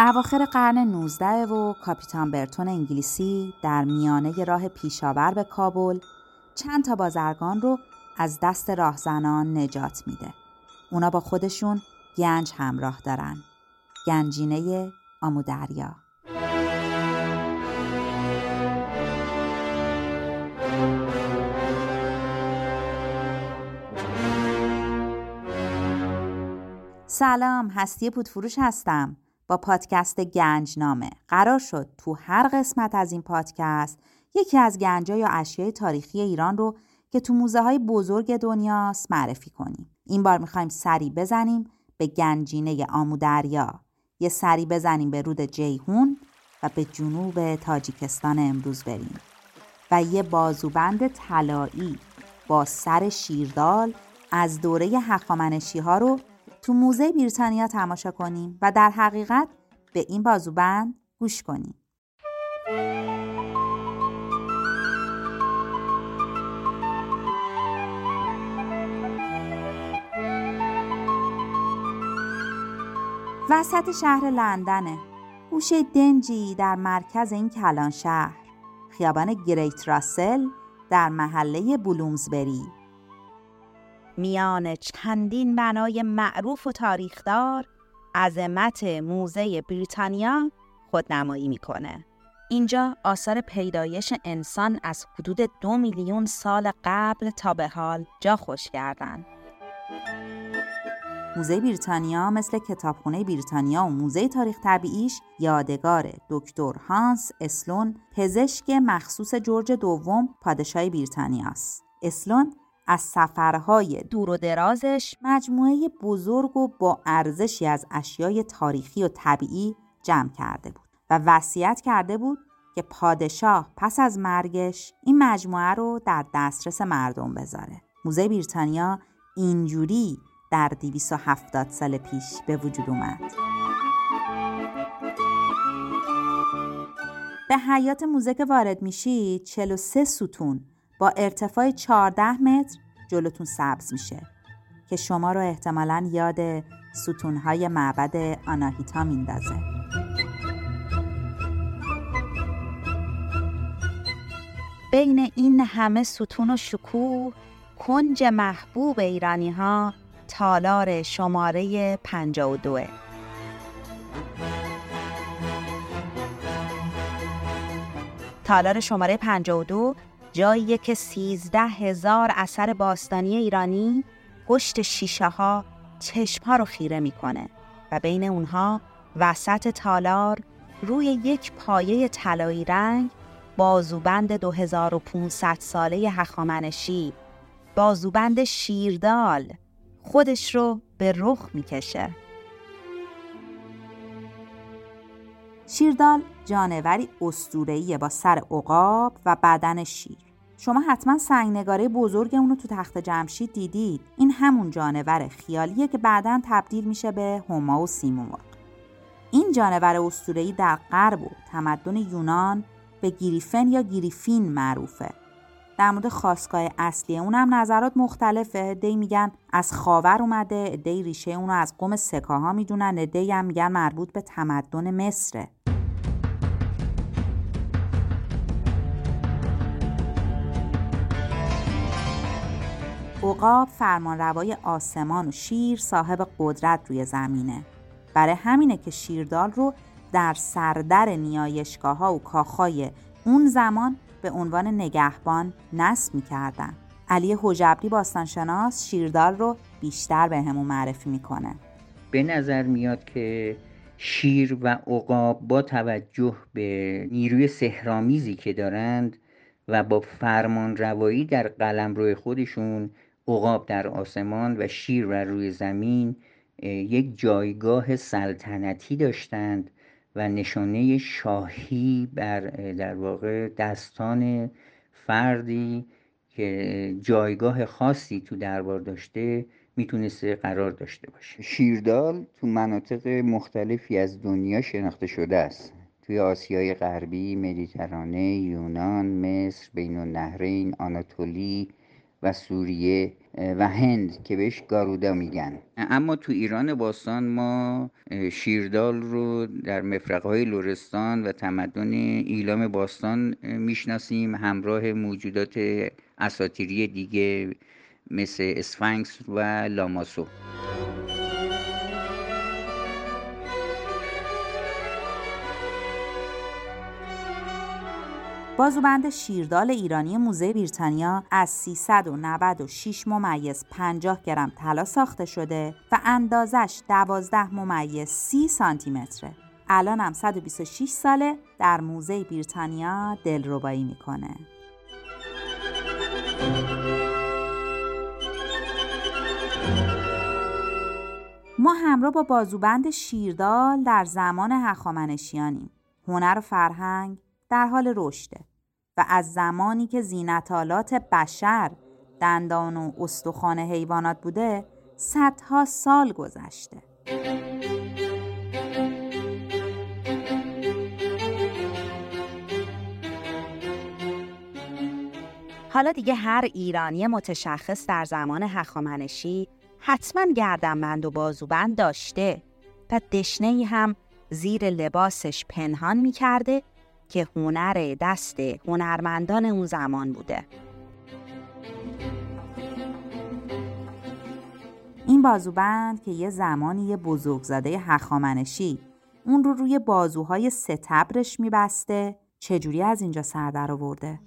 اواخر قرن 19 و کاپیتان برتون انگلیسی در میانه راه پیشاور به کابل چند تا بازرگان رو از دست راهزنان نجات میده. اونا با خودشون گنج همراه دارن. گنجینه آمودریا. سلام هستی پودفروش هستم با پادکست گنجنامه. قرار شد تو هر قسمت از این پادکست یکی از گنجا یا اشیای تاریخی ایران رو که تو موزه های بزرگ دنیاست معرفی کنیم. این بار می‌خوایم سری بزنیم به گنجینه آمودریا. یه سری بزنیم به رود جیهون و به جنوب تاجیکستان امروز بریم. و یه بازوبند طلایی با سر شیردال از دوره حقامنشی ها رو تو موزه بریتانیا تماشا کنیم و در حقیقت به این بازوبند گوش کنیم. وسط شهر لندنه. گوشه دنجی در مرکز این کلان شهر. خیابان گریت راسل در محله بلومزبری. میان چندین بنای معروف و تاریخدار عظمت موزه بریتانیا خودنمایی می‌کنه. اینجا آثار پیدایش انسان از حدود دو میلیون سال قبل تا به حال جا خوش کردن. موزه بریتانیا مثل کتابخونه بریتانیا و موزه تاریخ طبیعیش یادگار دکتر هانس اسلون پزشک مخصوص جورج دوم پادشاه بریتانیاست. اسلون از سفرهای دور و درازش مجموعه بزرگ و با ارزشی از اشیای تاریخی و طبیعی جمع کرده بود و وصیت کرده بود که پادشاه پس از مرگش این مجموعه رو در دسترس مردم بذاره. موزه بریتانیا اینجوری در 270 سال پیش به وجود اومد. به حیات موزه که وارد میشید 43 ستون با ارتفاع 14 متر جلوتون سبز میشه که شما رو احتمالا یاد ستونهای معبد آناهیتا میندازه. بین این همه ستون و شکوه کنج محبوب ایرانی ها تالار شماره 52 تالار شماره 52 جایی که سیزده هزار اثر باستانی ایرانی پشت شیشه ها چشم ها رو خیره می‌کنه و بین اونها وسط تالار روی یک پایه طلایی رنگ بازوبند 2500 ساله هخامنشی بازوبند شیردال خودش رو به رخ می‌کشه. شیردال جانوری استورهیه با سر عقاب و بدن شیر. شما حتما سنگنگاره بزرگ اونو تو تخت جمشید دیدید. این همون جانور خیالیه که بعدا تبدیل میشه به هما و سیمرغ. این جانور اسطوره‌ای در غرب و تمدن یونان به گریفن یا گریفین معروفه. در مورد خواستگاه اصلی اونم نظرات مختلفه. دی میگن از خاور اومده دی ریشه اونو از قوم سکاها می‌دونن دی هم میگن مربوط به تمدن مصره. عقاب فرمانروای آسمان و شیر صاحب قدرت روی زمینه. برای همینه که شیردال رو در سردر نیایشگاه ها و کاخهای اون زمان به عنوان نگهبان نصب می‌کردن. علی حجبری باستانشناس شیردال رو بیشتر به همون معرفی می‌کنه. به نظر میاد که شیر و عقاب با توجه به نیروی سهرامیزی که دارند و با فرمان روایی در قلم روی خودشون عقاب در آسمان و شیر و روی زمین یک جایگاه سلطنتی داشتند و نشانه شاهی بر در واقع دستان فردی که جایگاه خاصی تو دربار داشته می‌تونسته قرار داشته باشه. شیردال تو مناطق مختلفی از دنیا شناخته شده است. توی آسیای غربی، مدیترانه، یونان، مصر، بین النهرین، آناتولی و سوریه و هند که بهش گارودا میگن. اما تو ایران باستان ما شیردال رو در مفرقهای لورستان و تمدن ایلام باستان می‌شناسیم. همراه موجودات اساتیری دیگه مثل اسفنکس و لاماسو. بازوبند شیردال ایرانی موزه بریتانیا از 396 ممیز 50 گرم طلا ساخته شده و اندازش 12 ممیز 30 سانتی متره. الان هم 126 ساله در موزه بریتانیا دلربایی می‌کنه. ما همراه با بازوبند شیردال در زمان هخامنشیانیم. هنر و فرهنگ در حال رشده و از زمانی که زینتالات بشر دندان و استخوان حیوانات بوده صدها سال گذشته. حالا دیگه هر ایرانی متشخص در زمان هخامنشی حتما گردنبند و بازوبند داشته و دشنه هم زیر لباسش پنهان می‌کرده که هنر دست هنرمندان اون زمان بوده این بازوبند که یه زمانی یه بزرگزاده هخامنشی اون رو روی بازوهای ستبرش میبسته چجوری از اینجا سر در آورده؟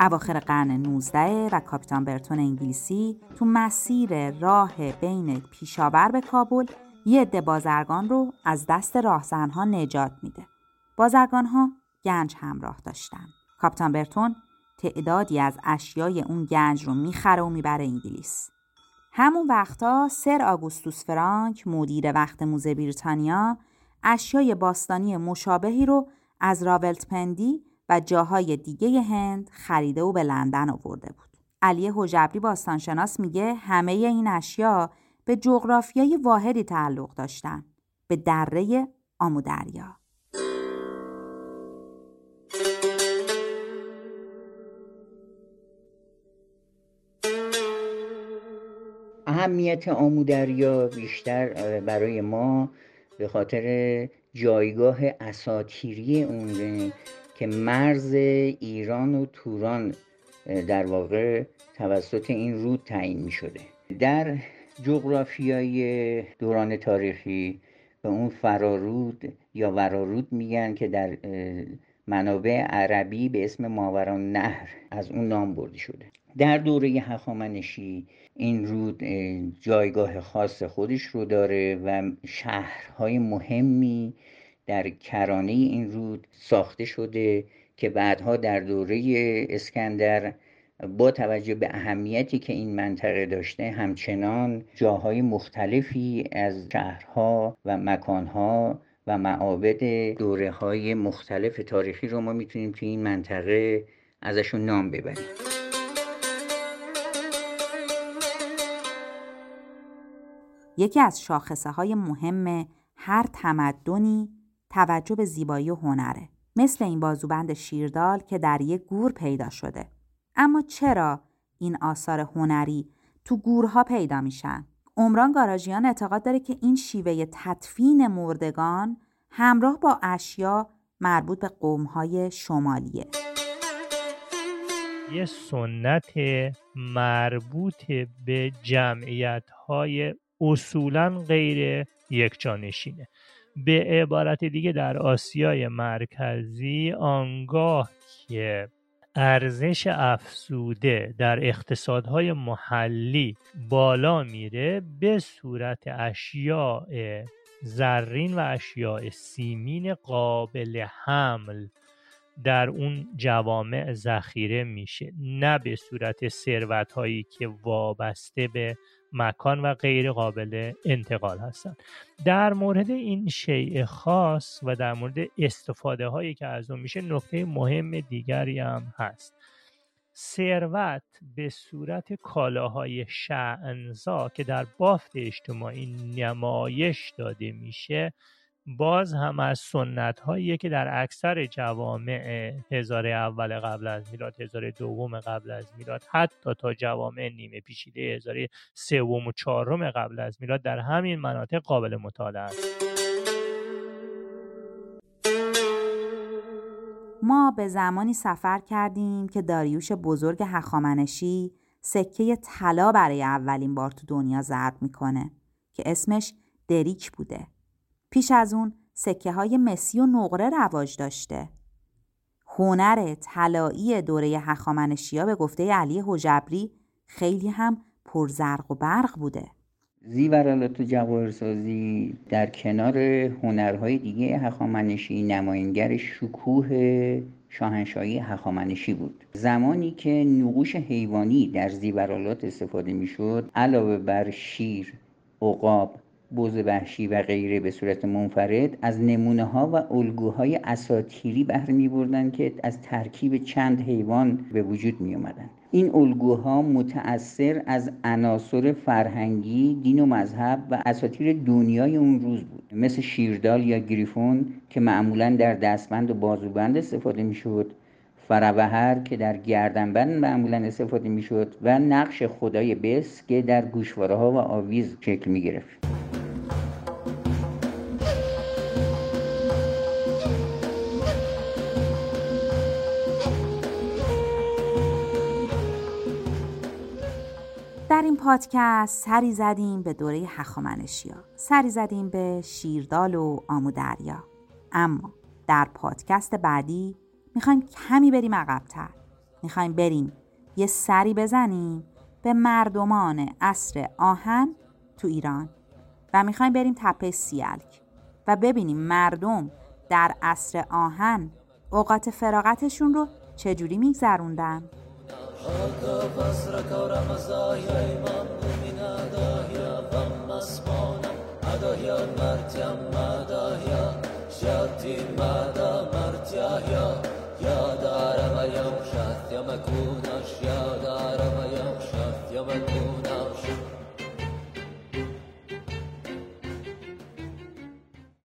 اواخر قرن 19 و کاپیتان برتون انگلیسی تو مسیر راه بین پیشاور به کابل یه عده بازرگان رو از دست راهزنها نجات میده. بازرگان ها گنج همراه داشتن. کاپیتان برتون تعدادی از اشیای اون گنج رو می‌خره و می‌بره انگلیس. همون وقتا سر آگوستوس فرانک مدیر وقت موزه بریتانیا اشیای باستانی مشابهی رو از راولت پندی و جاهای دیگه هند خریده و به لندن آورده بود. علی حجبری باستانشناس میگه همه این اشیا به جغرافیای واحدی تعلق داشتن به دره آمودریا. اهمیت آمودریا بیشتر برای ما به خاطر جایگاه اساتیری اون که مرز ایران و توران در واقع توسط این رود تعیین می شده در جغرافیای دوران تاریخی به اون فرارود یا ورارود میگن که در منابع عربی به اسم ماوران نهر از اون نام برده شده. در دوره هخامنشی این رود جایگاه خاص خودش رو داره و شهرهای مهمی در کرانه این رود ساخته شده که بعدها در دوره اسکندر با توجه به اهمیتی که این منطقه داشته همچنان جاهای مختلفی از شهرها و مکانها و معابد دوره های مختلف تاریخی رو ما می‌تونیم توی این منطقه ازشون نام ببریم. یکی از شاخصه های مهم هر تمدنی توجه به زیبایی و هنره مثل این بازوبند شیردال که در یک گور پیدا شده. اما چرا این آثار هنری تو گورها پیدا میشن؟ عمران گاراژیان اعتقاد داره که این شیوه تدفین مردگان همراه با اشیا مربوط به قومهای شمالیه. یه سنت مربوط به جمعیت های اصولا غیر یکجانشینه. به عبارت دیگه در آسیای مرکزی آنگاه که ارزش افسوده در اقتصادهای محلی بالا میره به صورت اشیاء زرین و اشیاء سیمین قابل حمل در اون جوامع ذخیره میشه نه به صورت ثروت هایی که وابسته به مکان و غیر قابل انتقال هستند در مورد این شیء خاص و در مورد استفاده هایی که از اون میشه نکته مهم دیگری هم هست. ثروت به صورت کالاهای شعنزا که در بافت اجتماعی نمایش داده میشه باز هم از سنت هایی که در اکثر جوامع هزار اول قبل از میلاد هزار دوم قبل از میلاد حتی تا جوامع نیمه پیشیده هزار سوم و چهارم قبل از میلاد در همین مناطق قابل مطالعه است ما به زمانی سفر کردیم که داریوش بزرگ هخامنشی سکه طلا برای اولین بار تو دنیا ضرب می‌کنه که اسمش دریک بوده. پیش از اون سکه های مسی و نقره رواج داشته. هنر طلایی دوره هخامنشیا به گفته علی حجبری خیلی هم پرزرق و برق بوده. زیورالات و جواهرسازی در کنار هنرهای دیگه هخامنشی نماینگر شکوه شاهنشاهی هخامنشی بود زمانی که نقوش حیوانی در زیورالات استفاده می‌شد علاوه بر شیر عقاب بز وحشی و غیره به صورت منفرد از نمونه ها و الگوهای اساتیری بهره می بردن که از ترکیب چند حیوان به وجود می اومدن. این الگوها متأثر از عناصر فرهنگی، دین و مذهب و اساتیر دنیای اون روز بود. مثل شیردال یا گریفون که معمولا در دستبند و بازوبند استفاده می شود فروهر که در گردنبند معمولا استفاده می شد و نقش خدای بس که در گوشواره ها و آویز شکل می گرفت پادکست سری زدیم به دوره هخامنشیا سری زدیم به شیردال و آمودریا. اما در پادکست بعدی می‌خوایم کمی بریم عقبتر. می‌خوایم بریم یه سری بزنیم به مردمان اصر آهن تو ایران و می‌خوایم بریم تپه سیلک و ببینیم مردم در اصر آهن اوقات فراغتشون رو چجوری میگذروندن.